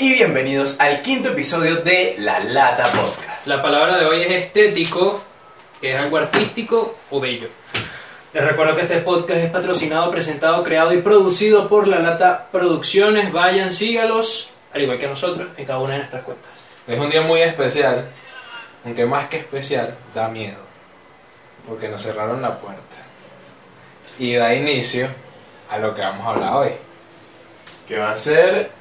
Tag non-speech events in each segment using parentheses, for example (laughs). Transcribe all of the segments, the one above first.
y bienvenidos al quinto episodio de La Lata Podcast. La palabra de hoy es estético, que es algo artístico o bello. Les recuerdo que este podcast es patrocinado, presentado, creado y producido por La Lata Producciones. Vayan, sígalos, al igual que nosotros, en cada una de nuestras cuentas. Es un día muy especial, aunque más que especial, da miedo, porque nos cerraron la puerta. Y da inicio a lo que vamos a hablar hoy. Que va a ser...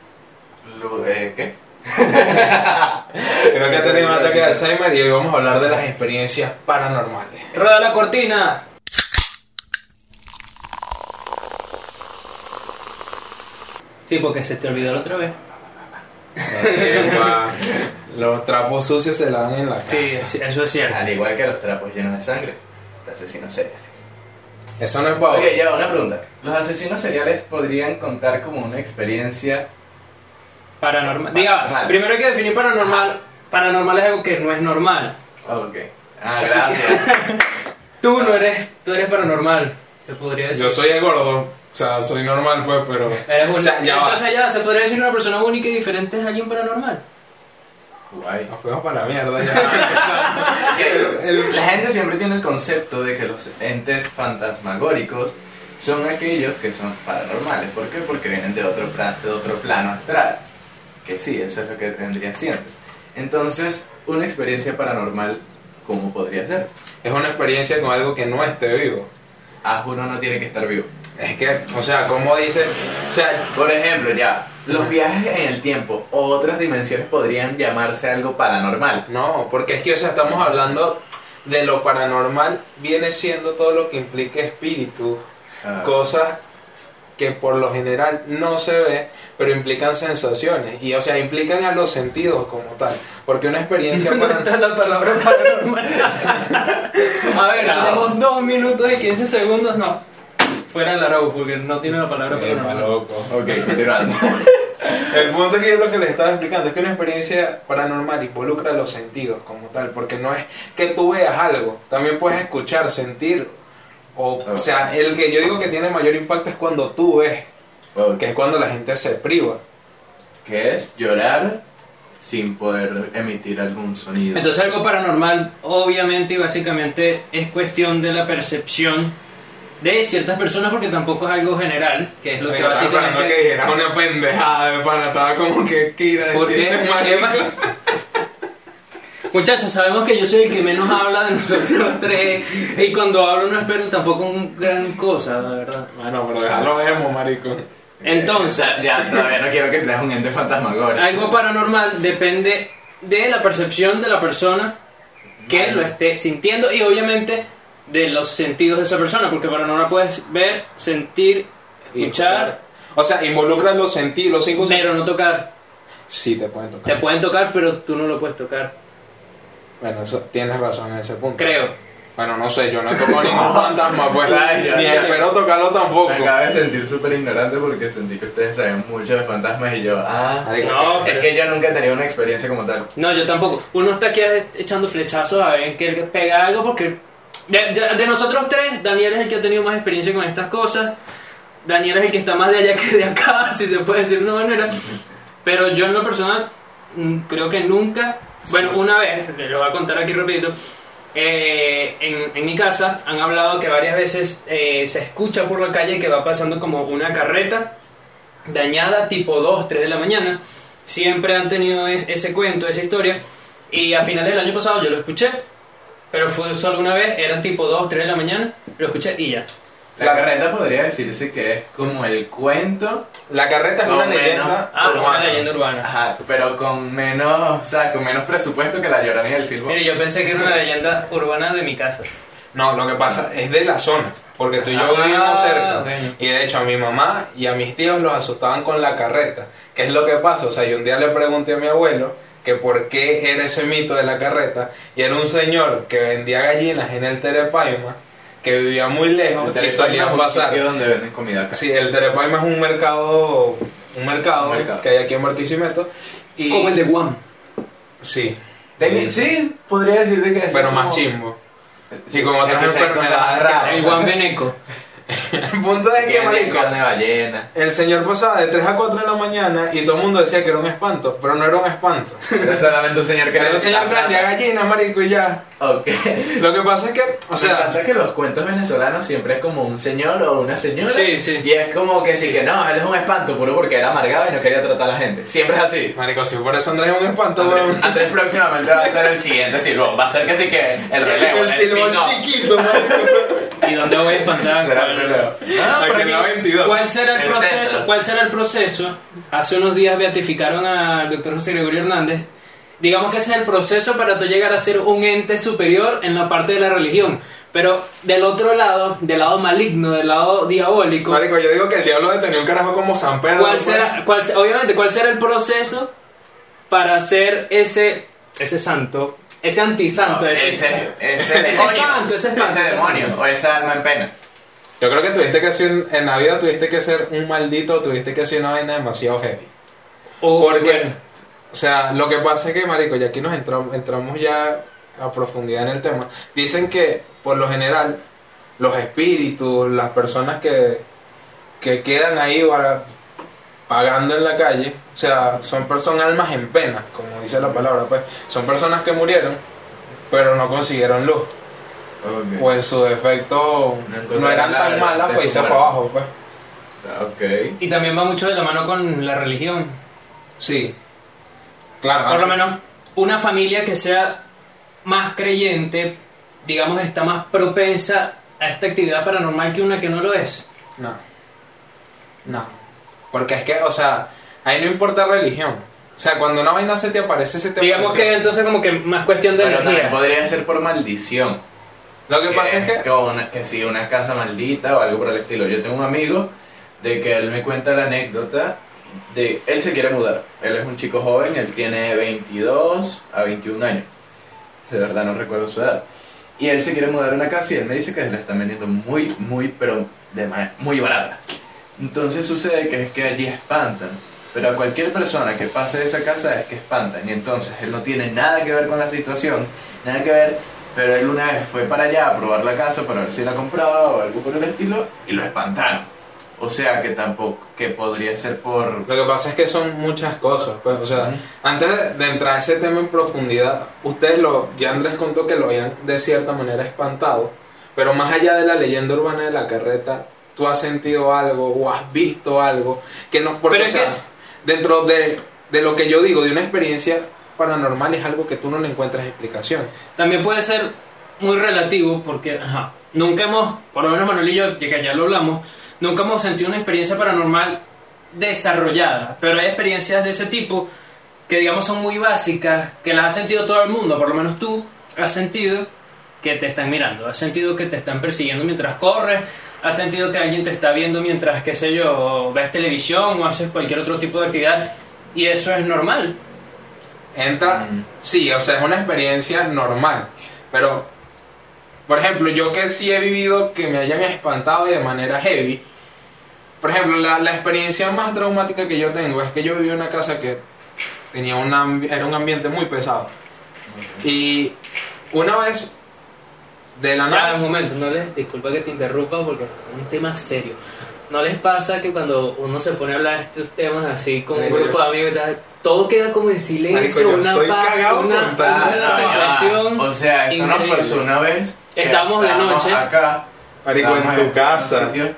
eh, ¿Qué? (laughs) Creo que ha tenido un ataque de Alzheimer y hoy vamos a hablar de las experiencias paranormales. ¡Rueda la cortina! Sí, porque se te olvidó la otra vez. Epa, (laughs) Los trapos sucios se lavan en la casa. Sí, sí, eso es cierto. Al igual que los trapos llenos de sangre, de asesinos seriales. Eso no es para Oye, ya, una pregunta. ¿Los asesinos seriales podrían contar como una experiencia Paranormal. Diga, Paranormal. primero hay que definir paranormal. Paranormal es algo que no es normal. Ok. Ah, Así gracias. (laughs) Tú no eres, tú eres paranormal, se podría decir. Yo soy el gordo, o sea, soy normal pues, pero... Eres un- O sea, ya ya se podría decir una persona única y diferente es alguien paranormal. Guay. Nos fuimos para la mierda ya. (laughs) La gente siempre tiene el concepto de que los entes fantasmagóricos son aquellos que son paranormales. ¿Por qué? Porque vienen de otro, de otro plano astral. Que sí, eso es lo que vendría siendo. Entonces, una experiencia paranormal, ¿cómo podría ser? es una experiencia con algo que no esté vivo. Ah, uno no tiene que estar vivo. Es que, o sea, como dice, o sea, Por ejemplo, ya, los viajes en el tiempo o otras dimensiones podrían llamarse algo paranormal. no, porque es que, o sea, estamos hablando de lo paranormal, viene siendo todo lo que implica espíritu, Ah, cosas que por lo general no se ve, pero implican sensaciones, y o sea, implican a los sentidos como tal, porque una experiencia ¿Dónde para... está la palabra paranormal? (laughs) A ver, No. tenemos 2 minutos y 15 segundos, no. Fuera el arau, porque no tiene la palabra Epa, paranormal. loco. ok, (laughs) continuando. El punto que yo lo que les estaba explicando es que una experiencia paranormal involucra los sentidos como tal, porque no es que tú veas algo, también puedes escuchar, sentir, o, o sea, el que yo digo que tiene mayor impacto es cuando tú ves, Ok. que es cuando la gente se priva. que es llorar sin poder emitir algún sonido. Entonces algo paranormal, obviamente y básicamente, es cuestión de la percepción de ciertas personas porque tampoco es algo general, que es lo que Estaba esperando básicamente... que dijeras una pendejada de pana, estaba como que ¿qué iba a ¿Por decir qué? (laughs) este ¿Por qué? marico? Muchachos, sabemos que yo soy el que menos habla de nosotros (laughs) tres y cuando hablo no espero tampoco un gran cosa, la verdad. Bueno, pero déjalo vemos, marico. Entonces, Ya, todavía no quiero que seas un ente fantasmagórico. algo paranormal depende de la percepción de la persona que lo esté sintiendo y obviamente de los sentidos de esa persona, porque paranormal puedes ver, sentir, escuchar, O sea, involucra los sentidos, los cinco pero no tocar. Sí, te pueden tocar. Te pueden tocar, pero tú no lo puedes tocar. Bueno, eso tienes razón en ese punto. Creo. Bueno, no sé, yo no toco ningún fantasma, pues. Ay, ni ya. espero tocarlo tampoco. Me acabo de sentir súper ignorante porque sentí que ustedes saben mucho de fantasmas y yo, ah. No, Es que yo nunca he tenido una experiencia como tal. No, yo tampoco. Uno está aquí echando flechazos a ver que pega algo porque de, de- de nosotros tres, Daniel es el que ha tenido más experiencia con estas cosas. Daniel es el que está más de allá (laughs) que de acá, si se puede decir de una manera. Pero yo en lo personal mm, creo que nunca, bueno, una vez, te lo voy a contar aquí rapidito, eh, en, en mi casa han hablado que varias veces eh, se escucha por la calle que va pasando como una carreta dañada tipo 2, 3 de la mañana. Siempre han tenido es- ese cuento, esa historia. Y a finales del año pasado yo lo escuché, pero fue solo una vez, eran tipo 2, 3 de la mañana, lo escuché y ya. La La- carreta podría decirse que es como el cuento, La carreta es una leyenda Ah, urbana. una leyenda urbana. ajá, pero con menos, o sea, con menos presupuesto que la llorona y el silbo. Mire, yo pensé que era una leyenda urbana de mi casa. No, lo que pasa es de la zona, porque tú y yo Ah, vivimos cerca. bueno. Y de hecho a mi mamá y a mis tíos los asustaban con la carreta. ¿Qué es lo que pasa? O sea, yo un día le pregunté a mi abuelo que por qué era ese mito de la carreta y era un señor que vendía gallinas en el Terepaima que vivía muy lejos y solía pasar. sitio donde venden comida acá. Sí, el Terepaima es un mercado, un mercado, Un mercado. que hay aquí en Barquisimeto. Y, Como el de Guam. Sí, Teni- Sí, podría decirse que es pero como- más chimbo. Sí, Y con otras enfermedades raras. El Guam Beneco. (laughs) El punto es que, marico, carne de ballena. el señor pasaba de 3 a 4 de la mañana y todo el mundo decía que era un espanto, pero no era un espanto. Era solamente un señor que Era un señor que vendía gallinas, marico, y ya. Ok. Lo que pasa es que, o sea, sea, que los cuentos venezolanos siempre es como un señor o una señora. Sí, sí. Y es como que sí, que no, él es un espanto, puro porque era amargado y no quería tratar a la gente. Siempre es así. marico, si por eso Andrés es un espanto, weón. Andrés, Andrés próximamente va a ser el siguiente silbón. Va a ser que sí que el relevo. El silbón spin-off. chiquito, marico. ¿Y dónde voy a espantar? Será el relevo. No, Aquí por en la aquí. 22. ¿Cuál será el, proceso? ¿Cuál será el proceso? Hace unos días beatificaron al doctor José Gregorio Hernández. Digamos que ese es el proceso para tú llegar a ser un ente superior en la parte de la religión. Pero del otro lado, del lado maligno, del lado diabólico, Marico, yo digo que el diablo tenía un carajo como San Pedro. ¿cuál pues. será, cuál, obviamente, cuál será el proceso para ser ese, ese santo, ese antisanto? No, ese, ese, ese Ese demonio. espanto, ese espanto, ese demonio. O esa alma en pena. Yo creo que tuviste que ser, en la vida tuviste que ser un maldito, tuviste que ser una vaina demasiado heavy. o- Porque, o sea, lo que pasa es que, marico, y aquí nos entramos, entramos ya a profundidad en el tema. Dicen que, por lo general, los espíritus, las personas que, que quedan ahí va- pagando en la calle, o sea, son personas almas en pena, como dice la palabra, pues. Son personas que murieron, pero no consiguieron luz. O en su defecto No no, eran tan malas, pues hice para abajo, pues. Ok. y también va mucho de la mano con la religión. Sí. Claro. Por lo menos, una familia que sea más creyente, digamos, está más propensa a esta actividad paranormal que una que no lo es. No. No. Porque es que, o sea, ahí no importa religión. O sea, cuando una vaina se te aparece, se te Digamos que entonces como que más cuestión de Pero también energía. podría ser por maldición. Lo que pasa es que... una- que si una casa maldita o algo por el estilo. Yo tengo un amigo de que él me cuenta la anécdota de él se quiere mudar. Él es un chico joven, él tiene 22 a 21 años. De verdad no recuerdo su edad. Y él se quiere mudar a una casa y él me dice que la están vendiendo muy, muy, pero de manera muy barata. Entonces sucede que es que allí espantan. Pero a cualquier persona que pase de esa casa es que espantan. Y entonces él no tiene nada que ver con la situación, nada que ver. Pero él una vez fue para allá a probar la casa para ver si la compraba o algo por el estilo y lo espantaron. O sea que tampoco, que podría ser por... Lo que pasa es que son muchas cosas, pues, o sea, antes de, de entrar a ese tema en profundidad, ustedes lo, ya Andrés contó que lo habían de cierta manera espantado, pero más allá de la leyenda urbana de la carreta, tú has sentido algo o has visto algo que nos, porque, Pero o sea, dentro de, de lo que yo digo, de una experiencia paranormal es algo que tú no le encuentras explicación. También puede ser muy relativo porque, ajá, nunca hemos, por lo menos Manuel y yo, que ya lo hablamos, nunca hemos sentido una experiencia paranormal desarrollada, pero hay experiencias de ese tipo que digamos son muy básicas, que las ha sentido todo el mundo, por lo menos tú has sentido que te están mirando, has sentido que te están persiguiendo mientras corres, has sentido que alguien te está viendo mientras, qué sé yo, ves televisión o haces cualquier otro tipo de actividad y eso es normal. Entra, Mm. sí, o sea, es una experiencia normal, pero, por ejemplo, yo que sí he vivido que me hayan espantado de manera heavy, por ejemplo, la, la experiencia más traumática que yo tengo es que yo viví en una casa que tenía un era un ambiente muy pesado, y una vez, de la nada, un momento, no les, disculpa que te interrumpa porque es un tema serio. ¿No les pasa que cuando uno se pone a hablar de estos temas así con un grupo de amigos y tal, todo queda como en silencio, Marico, una estoy paz, cagado una, con tal- una Ah? O sea, eso nos increíble. pasó una vez. que Estábamos de noche. Acá. Marico, en estábamos tu un casa. sitio.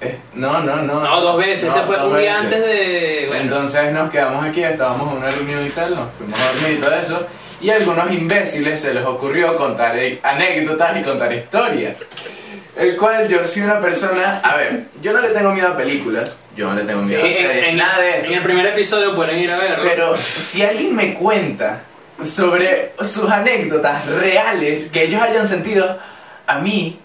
Eh, No, no, no. No, dos veces, No, ese fue dos un día veces. antes de... Bueno, Entonces nos quedamos aquí, estábamos en una reunión y tal, nos fuimos a dormir y todo eso. Y a algunos imbéciles se les ocurrió contar anécdotas y contar historias. El cual yo soy una persona. A ver, yo no le tengo miedo a películas, yo no le tengo sí, miedo a en, series, en- nada de eso. en el primer episodio pueden ir a verlo. Pero si alguien me cuenta sobre sus anécdotas reales que ellos hayan sentido, a mí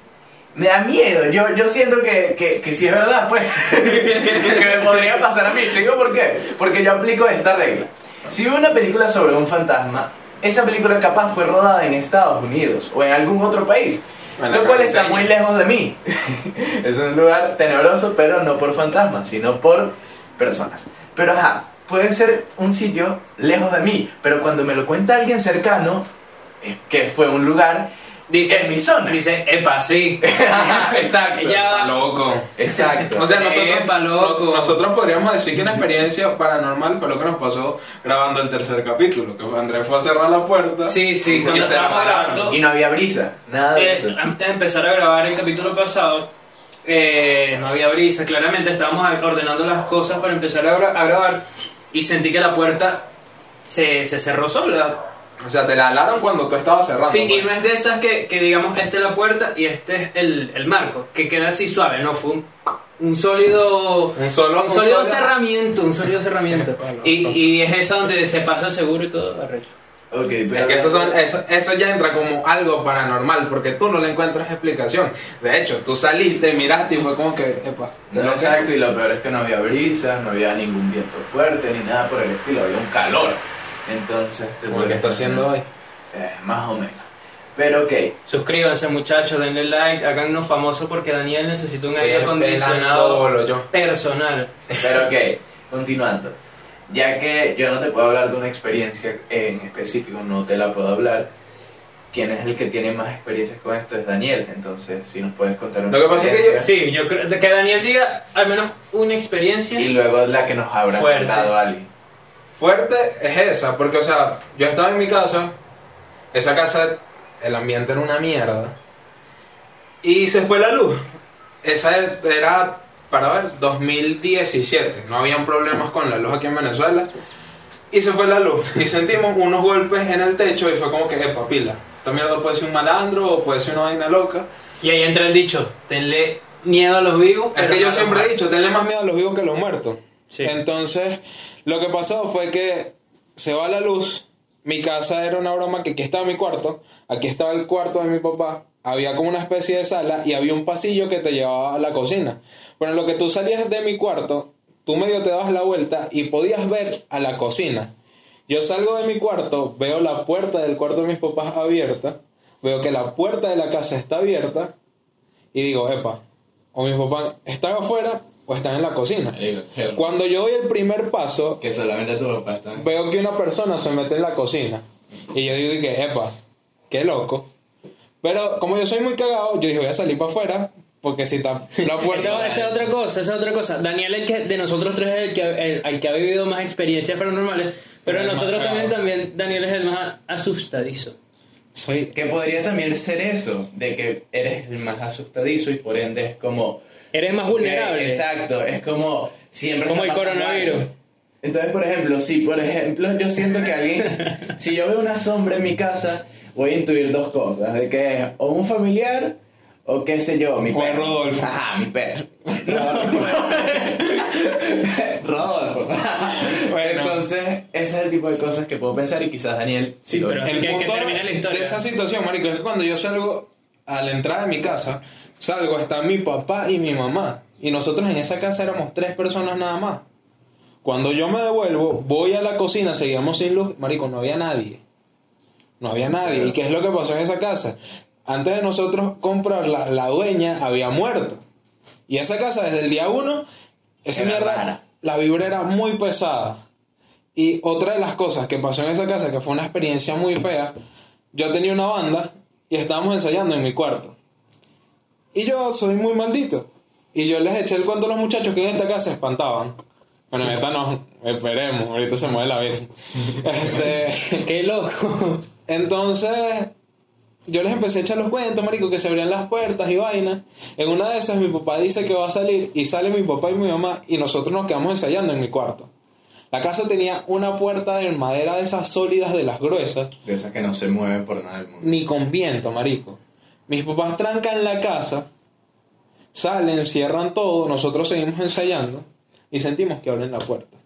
me da miedo. Yo, yo siento que, que, que si es verdad, pues, (laughs) que me podría pasar a mí. ¿Te digo por qué? Porque yo aplico esta regla. Si veo una película sobre un fantasma, esa película capaz fue rodada en Estados Unidos o en algún otro país. Bueno, Lo cual está muy lejos de mí. (laughs) es un lugar tenebroso, pero no por fantasmas, sino por personas. Pero ajá, puede ser un sitio lejos de mí, pero cuando me lo cuenta alguien cercano, eh, que fue un lugar, Dice, En mi zona. Dice, epa, sí. (laughs) Exacto. Ella- Loco. Exacto. O sea, nosotros, Epa, loco. nos- nosotros podríamos decir que una experiencia paranormal fue lo que nos pasó grabando el tercer capítulo. Que Andrés fue a cerrar la puerta. Sí, sí, y se grabando. y no había brisa. Nada de Eh, eso. antes de empezar a grabar el capítulo pasado, eh, no había brisa, claramente estábamos ordenando las cosas para empezar a, gra- a grabar y sentí que la puerta se, se cerró sola. O sea, te la alaron cuando tú estabas cerrando. Sí, y pues. no es de esas que, que digamos, esta es la puerta y este es el, el marco, que queda así suave, no, fue un, un sólido... Un solo, Un sólido cerramiento, un sólido cerramiento. (laughs) Y, y es esa donde se pasa el seguro y todo arrecho. Ok, pero. Es que eso, son, eso, eso ya entra como algo paranormal, porque tú no le encuentras explicación. De hecho, tú saliste, miraste y fue como que, epa, No, no sé. exacto, y lo peor es que no había brisa, no había ningún viento fuerte ni nada por el estilo, había un calor. Entonces, te Como el que está haciendo hoy. Eh, más o menos. Pero ok, Suscríbanse muchachos, denle like, háganos famosos porque Daniel necesita un aire acondicionado yo. personal. pero ok, continuando. Ya que yo no te puedo hablar de una experiencia en específico, no te la puedo hablar. Quien es el que tiene más experiencias con esto es Daniel, entonces si nos puedes contar una Lo que pasa es que yo- experiencia Sí, yo creo que Daniel diga al menos una experiencia. y luego la que nos habrá Fuerte. contado alguien. Fuerte es esa, porque, o sea, yo estaba en mi casa, esa casa, el ambiente era una mierda, y se fue la luz. Esa era, para ver, 2017, no habían problemas con la luz aquí en Venezuela, y se fue la luz, y sentimos unos golpes en el techo, y fue como que, epa, pila, esta mierda puede ser un malandro, o puede ser una vaina loca. Y ahí entra el dicho, tenle miedo a los vivos. Es que yo siempre he dicho, tenle más miedo a los vivos que a los muertos. Sí. Entonces, lo que pasó fue que se va la luz. Mi casa era una broma que aquí estaba mi cuarto, aquí estaba el cuarto de mi papá, había como una especie de sala y había un pasillo que te llevaba a la cocina. Bueno, lo que tú salías de mi cuarto, tú medio te dabas la vuelta y podías ver a la cocina. Yo salgo de mi cuarto, veo la puerta del cuarto de mis papás abierta, veo que la puerta de la casa está abierta y digo, epa, o mis papás están afuera o están en la cocina. Cuando yo doy el primer paso, Que solamente tu papá está. veo que una persona se mete en la cocina. Y yo digo que, epa, qué loco. Pero como yo soy muy cagado, yo dije, voy a salir para afuera, porque si está (laughs) la puerta... esa es otra cosa, esa es otra cosa. Daniel el que, de nosotros tres es el que, el, el que ha vivido más experiencias paranormales, pero El de nosotros también, cagado. también Daniel es el más asustadizo. Soy... Que podría también ser eso, de que eres el más asustadizo y por ende es como... Eres más vulnerable. Exacto, es como siempre Como el coronavirus. algo. Entonces, por ejemplo, si por ejemplo yo siento que alguien, (laughs) si yo veo una sombra en mi casa, voy a intuir dos cosas, de que es o un familiar o qué sé yo, mi O perro. Rodolfo. Ajá, mi perro. (laughs) (laughs) Rodolfo. Bueno. Entonces, ese es el tipo de cosas que puedo pensar y quizás Daniel Sí, pero- El Que- que punto termine la historia. de esa situación, marico, es que cuando yo salgo a la entrada de mi casa, salgo, está mi papá y mi mamá. Y nosotros en esa casa éramos tres personas nada más. Cuando yo me devuelvo, voy a la cocina, seguíamos sin luz, marico, no había nadie. No había nadie. ¿Y qué es lo que pasó en esa casa? Antes de nosotros comprarla, la dueña había muerto. Y esa casa, desde el día uno, esa Era mierda, rara. la vibra era muy pesada. Y otra de las cosas que pasó en esa casa, que fue una experiencia muy fea, yo tenía una banda y estábamos ensayando en mi cuarto. Y yo soy muy maldito. Y yo les eché el cuento a los muchachos que en esta casa se espantaban. Bueno, en esta no, esperemos, ahorita se mueve la virgen. (laughs) Este, Qué loco. entonces, yo les empecé a echar los cuentos, marico, que se abrían las puertas y vainas. En una de esas, mi papá dice que va a salir y sale mi papá y mi mamá y nosotros nos quedamos ensayando en mi cuarto. La casa tenía una puerta de madera de esas sólidas, de las gruesas, De esas que no se mueven por nada del mundo. ni con viento, marico. Mis papás trancan la casa, salen, cierran todo, nosotros seguimos ensayando y sentimos que abren la puerta.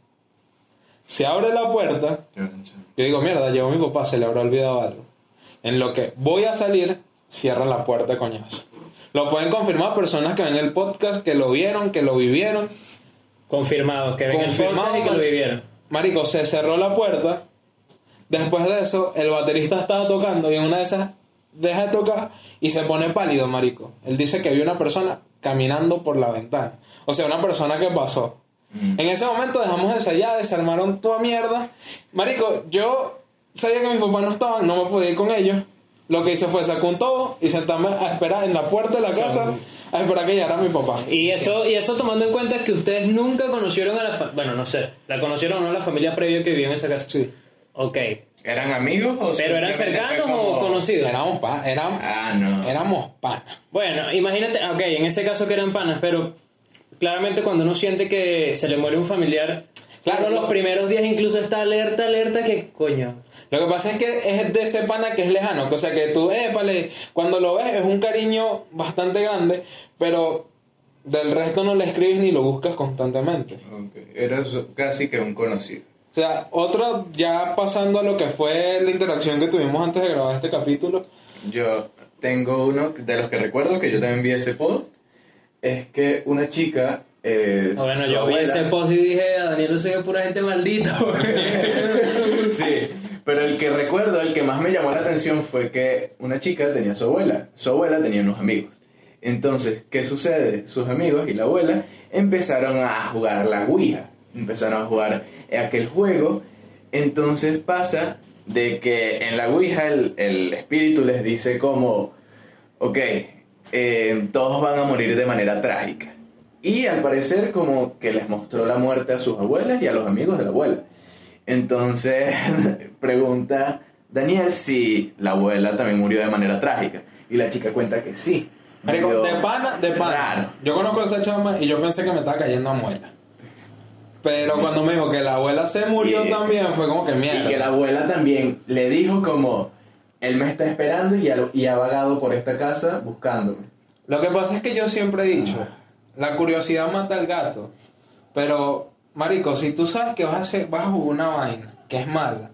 Se abre la puerta yo digo, mierda, llegó mi papá, se le habrá olvidado algo. En lo que voy a salir, cierran la puerta, coñazo. Lo pueden confirmar personas que ven el podcast, que lo vieron, que lo vivieron. Confirmado, que ven el Confirmado, podcast y que lo vivieron. Marico, se cerró la puerta. Después de eso, el baterista estaba tocando y en una de esas deja de tocar y se pone pálido, marico. Él dice que vio una persona caminando por la ventana. O sea, una persona que pasó. En ese momento dejamos de ensayar, desarmaron toda mierda. Marico, yo sabía que mis papás no estaban, no me podía ir con ellos. lo que hice fue sacar un todo y sentarme a esperar en la puerta de la casa a esperar que llegara mi papá. Y eso, y eso tomando en cuenta que ustedes nunca conocieron a la familia. Bueno, no sé. ¿La conocieron o no la familia previa que vivía en esa casa? Sí. Ok. ¿Eran amigos o ¿Pero eran cercanos como- o conocidos? Éramos pa, éramos, Ah, no. éramos panas. Bueno, imagínate, ok, en ese caso que eran panas, pero claramente cuando uno siente que se le muere un familiar, Claro, los primeros días incluso está alerta, alerta, que coño. Lo que pasa es que es de ese pana que es lejano, o sea que tú, épale, cuando lo ves es un cariño bastante grande, pero del resto no le escribes ni lo buscas constantemente. Ok, Eras casi que un conocido. O sea, otro, ya pasando a lo que fue la interacción que tuvimos antes de grabar este capítulo, Yo tengo uno de los que recuerdo que yo también vi ese post. Es que una chica. eh, Ah, Bueno, yo vi abuela- ese post y dije, a Daniel soy pura gente maldita. (laughs) sí, pero el que recuerdo, el que más me llamó la atención fue que una chica tenía a su abuela. Su abuela tenía unos amigos. Entonces, ¿qué sucede? Sus amigos y la abuela empezaron a jugar la Ouija. Empezaron a jugar aquel juego. Entonces pasa de que en la Ouija el, el espíritu les dice como, ok, eh, todos van a morir de manera trágica. Y al parecer como que les mostró la muerte a sus abuelas y a los amigos de la abuela. Entonces (laughs) pregunta Daniel si la abuela también murió de manera trágica. Y la chica cuenta que sí. Marico, de pana, de pana. raro. Yo conozco a esa chama y yo pensé que me estaba cayendo a muela. Pero cuando me dijo que la abuela se murió Y- también, fue como que mierda. Y que la abuela también le dijo como, él me está esperando y ha, y ha vagado por esta casa buscándome. Lo que pasa es que yo siempre he dicho, la curiosidad mata al gato. Pero, marico, si tú sabes que vas a, hacer, vas a jugar una vaina que es mala,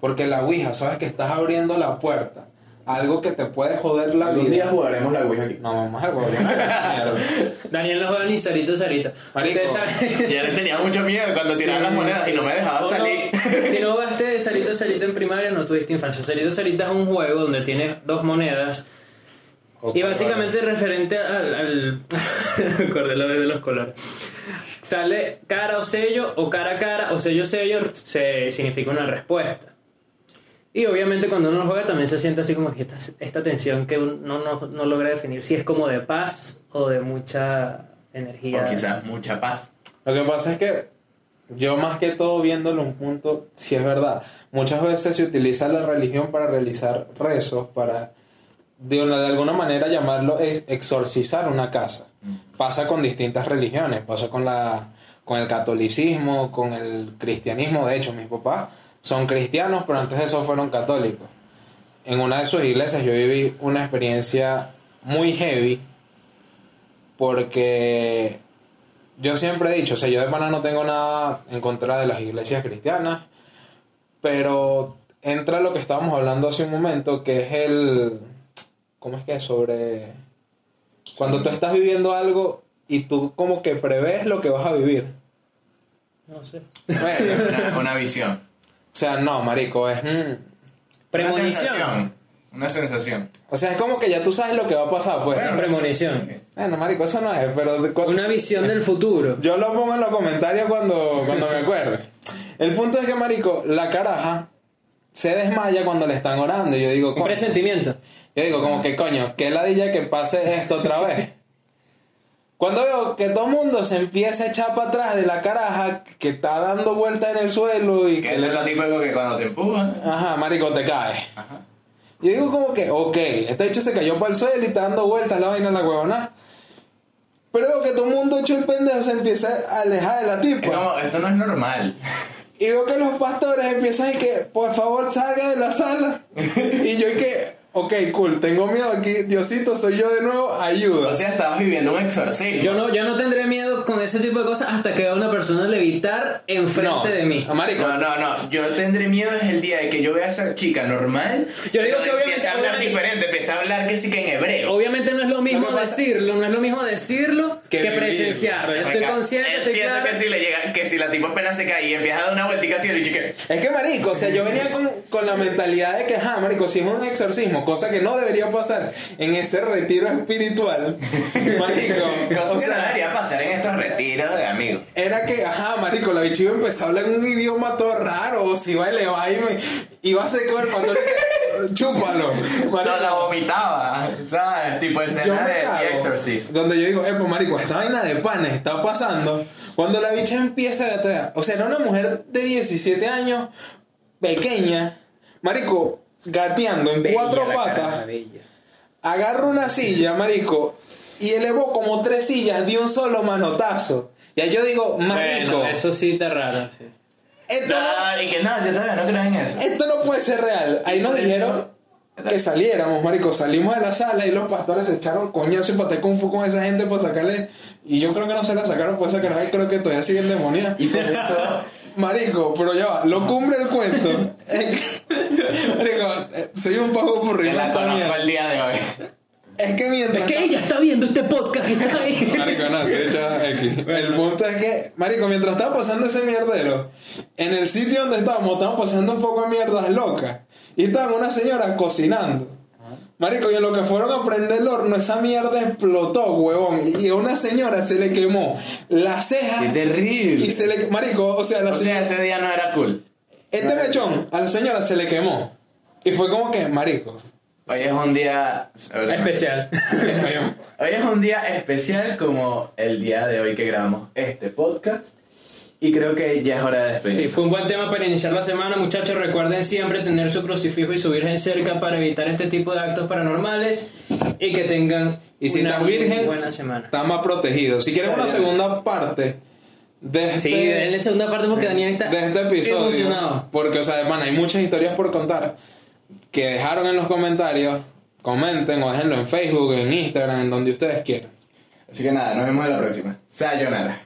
porque la Ouija, sabes que estás abriendo la puerta, algo que te puede joder la vida. día jugaremos la Ouija aquí. No, vamos a jugar. Daniel no juega ni Sarito Sarita. Marico. Ya le tenía mucho miedo cuando tiraban Sí, las monedas y no me dejaba O no, salir. (laughs) si no jugaste Sarito Sarita en primaria, no tuviste infancia. Sarito Sarita es un juego donde tienes dos monedas y básicamente referente al... al (laughs) acordé la vez de los colores. Sale cara o sello o cara a cara o sello sello se significa una respuesta. Y obviamente cuando uno juega también se siente así como que esta, esta tensión que uno no, no logra definir si es como de paz o de mucha energía. O quizás mucha paz. Lo que pasa es que yo más que todo viéndolo un punto, si es verdad, muchas veces se utiliza la religión para realizar rezos, para de, una, de alguna manera llamarlo ex- exorcizar una casa. Pasa con distintas religiones, pasa con la con el catolicismo, con el cristianismo, de hecho mis papás son cristianos, pero antes de eso fueron católicos. En una de sus iglesias yo viví una experiencia muy heavy porque yo siempre he dicho, o sea, yo de pana no tengo nada en contra de las iglesias cristianas, pero entra lo que estábamos hablando hace un momento, que es el... ¿Cómo es que es? Sobre... Cuando tú estás viviendo algo y tú como que prevés lo que vas a vivir. No sé. Bueno, Una, una visión. O sea, no, marico, es... mm, Una Premonición. sensación. Una sensación. o sea, es como que ya tú sabes lo que va a pasar, pues. Bueno, premonición. Bueno, marico, eso no es, pero... Una visión del futuro. Yo lo pongo en los comentarios cuando, cuando me acuerde. El punto es que, marico, la caraja se desmaya cuando le están orando. Y yo digo, Un coño, presentimiento. yo digo como que coño, qué ladilla que pase esto otra vez. Cuando veo que todo el mundo se empieza a echar para atrás de la caraja que está dando vueltas en el suelo y Que que eso es lo típico que cuando te empujan. Ajá, marico, te caes. Ajá. Yo digo como que, ok, este hecho se cayó para el suelo y está dando vueltas la vaina en la huevona. Pero veo que todo el mundo hecho el pendejo se empieza a alejar de la tipa. Es como, esto no es normal. Y veo que los pastores empiezan y que, por favor, salga de la sala. (laughs) y yo y que, ok, cool, tengo miedo aquí, Diosito, soy yo de nuevo, ayuda. O sea, estabas viviendo un exorcismo. Yo no, yo no tendré miedo con ese tipo de cosas hasta que vea una persona levitar enfrente de mí. No, marico, No, no, no. Yo tendré miedo es el día de que yo vea a esa chica normal. Yo digo que obviamente- Empieza a hablar obviamente- diferente, empieza a hablar que sí que en hebreo. Obviamente no es lo mismo pasa- decirlo, no es lo mismo decirlo que, Que presenciarlo. Yo estoy consciente, estoy claro. que si le llega, que si la tipa apenas se cae y empieza a dar una vueltica así, el chique. es que marico, o sea, yo venía con, con la mentalidad de que, ajá, marico, si es un exorcismo, cosa que no debería pasar en ese retiro espiritual, (laughs) marico, Cosa o que no sea, debería pasar en estos retiros de amigos. era que, ajá, marico, la bicha iba a empezar a hablar en un idioma todo raro, o si iba a elevar y me iba a hacer con el (laughs) chúpalo. No, la vomitaba, ¿sabes? Tipo escena de. The Exorcist. Donde yo digo, eh, pues marico, esta vaina de panes está pasando. Cuando la bicha empieza a gatear. O sea, era una mujer de 17 años, pequeña, marico, gateando en cuatro patas. Agarra una silla, marico, y elevó como tres sillas de un solo manotazo. Ya yo digo, marico, Bueno, eso sí está raro. sí. esto, no, No, y que no, yo todavía no creo en eso. esto no puede ser real. Ahí nos dijeron que saliéramos, marico. Salimos de la sala y los pastores se echaron coñazo y paté kung fu con esa gente para sacarle. Y yo creo que no se la sacaron por esa caraja y creo que todavía siguen demoniadas. Y por eso, (laughs) Marico, pero ya va, lo cumbre el cuento. (laughs) (laughs) marico, eh, soy un poco que aburrido la conozco el día de hoy. Es que mientras. Es que ella está viendo este podcast, está (laughs) ahí. Marico, no, se echa X. El punto es que, Marico, mientras estaba pasando ese mierdero, en el sitio donde estábamos, estábamos pasando un poco de mierdas locas. Y estaba una señora cocinando. Marico, y en lo que fueron a prender el horno, esa mierda explotó, huevón. Y a una señora se le quemó la ceja. Qué terrible. Y se le. Marico, o sea, la O sea, señora. ese día no era cool. Este mechón a la señora se le quemó. Y fue como que, Marico. Hoy es un día Especial. Hoy es un día especial como el día de hoy que grabamos este podcast. Y creo que ya es hora de despedir. Sí, fue un buen tema para iniciar la semana, muchachos. Recuerden siempre tener su crucifijo y su virgen cerca para evitar este tipo de actos paranormales y que tengan Y si una virgen, buena semana. está más protegido. Si quieren una segunda parte de este, Sí, denle segunda parte porque Daniel está de este episodio, emocionado. porque, o sea, hermano, hay muchas historias por contar que dejaron en los comentarios. Comenten o déjenlo en Facebook, en Instagram, en donde ustedes quieran. Así que nada, nos vemos en la próxima. Sayonara.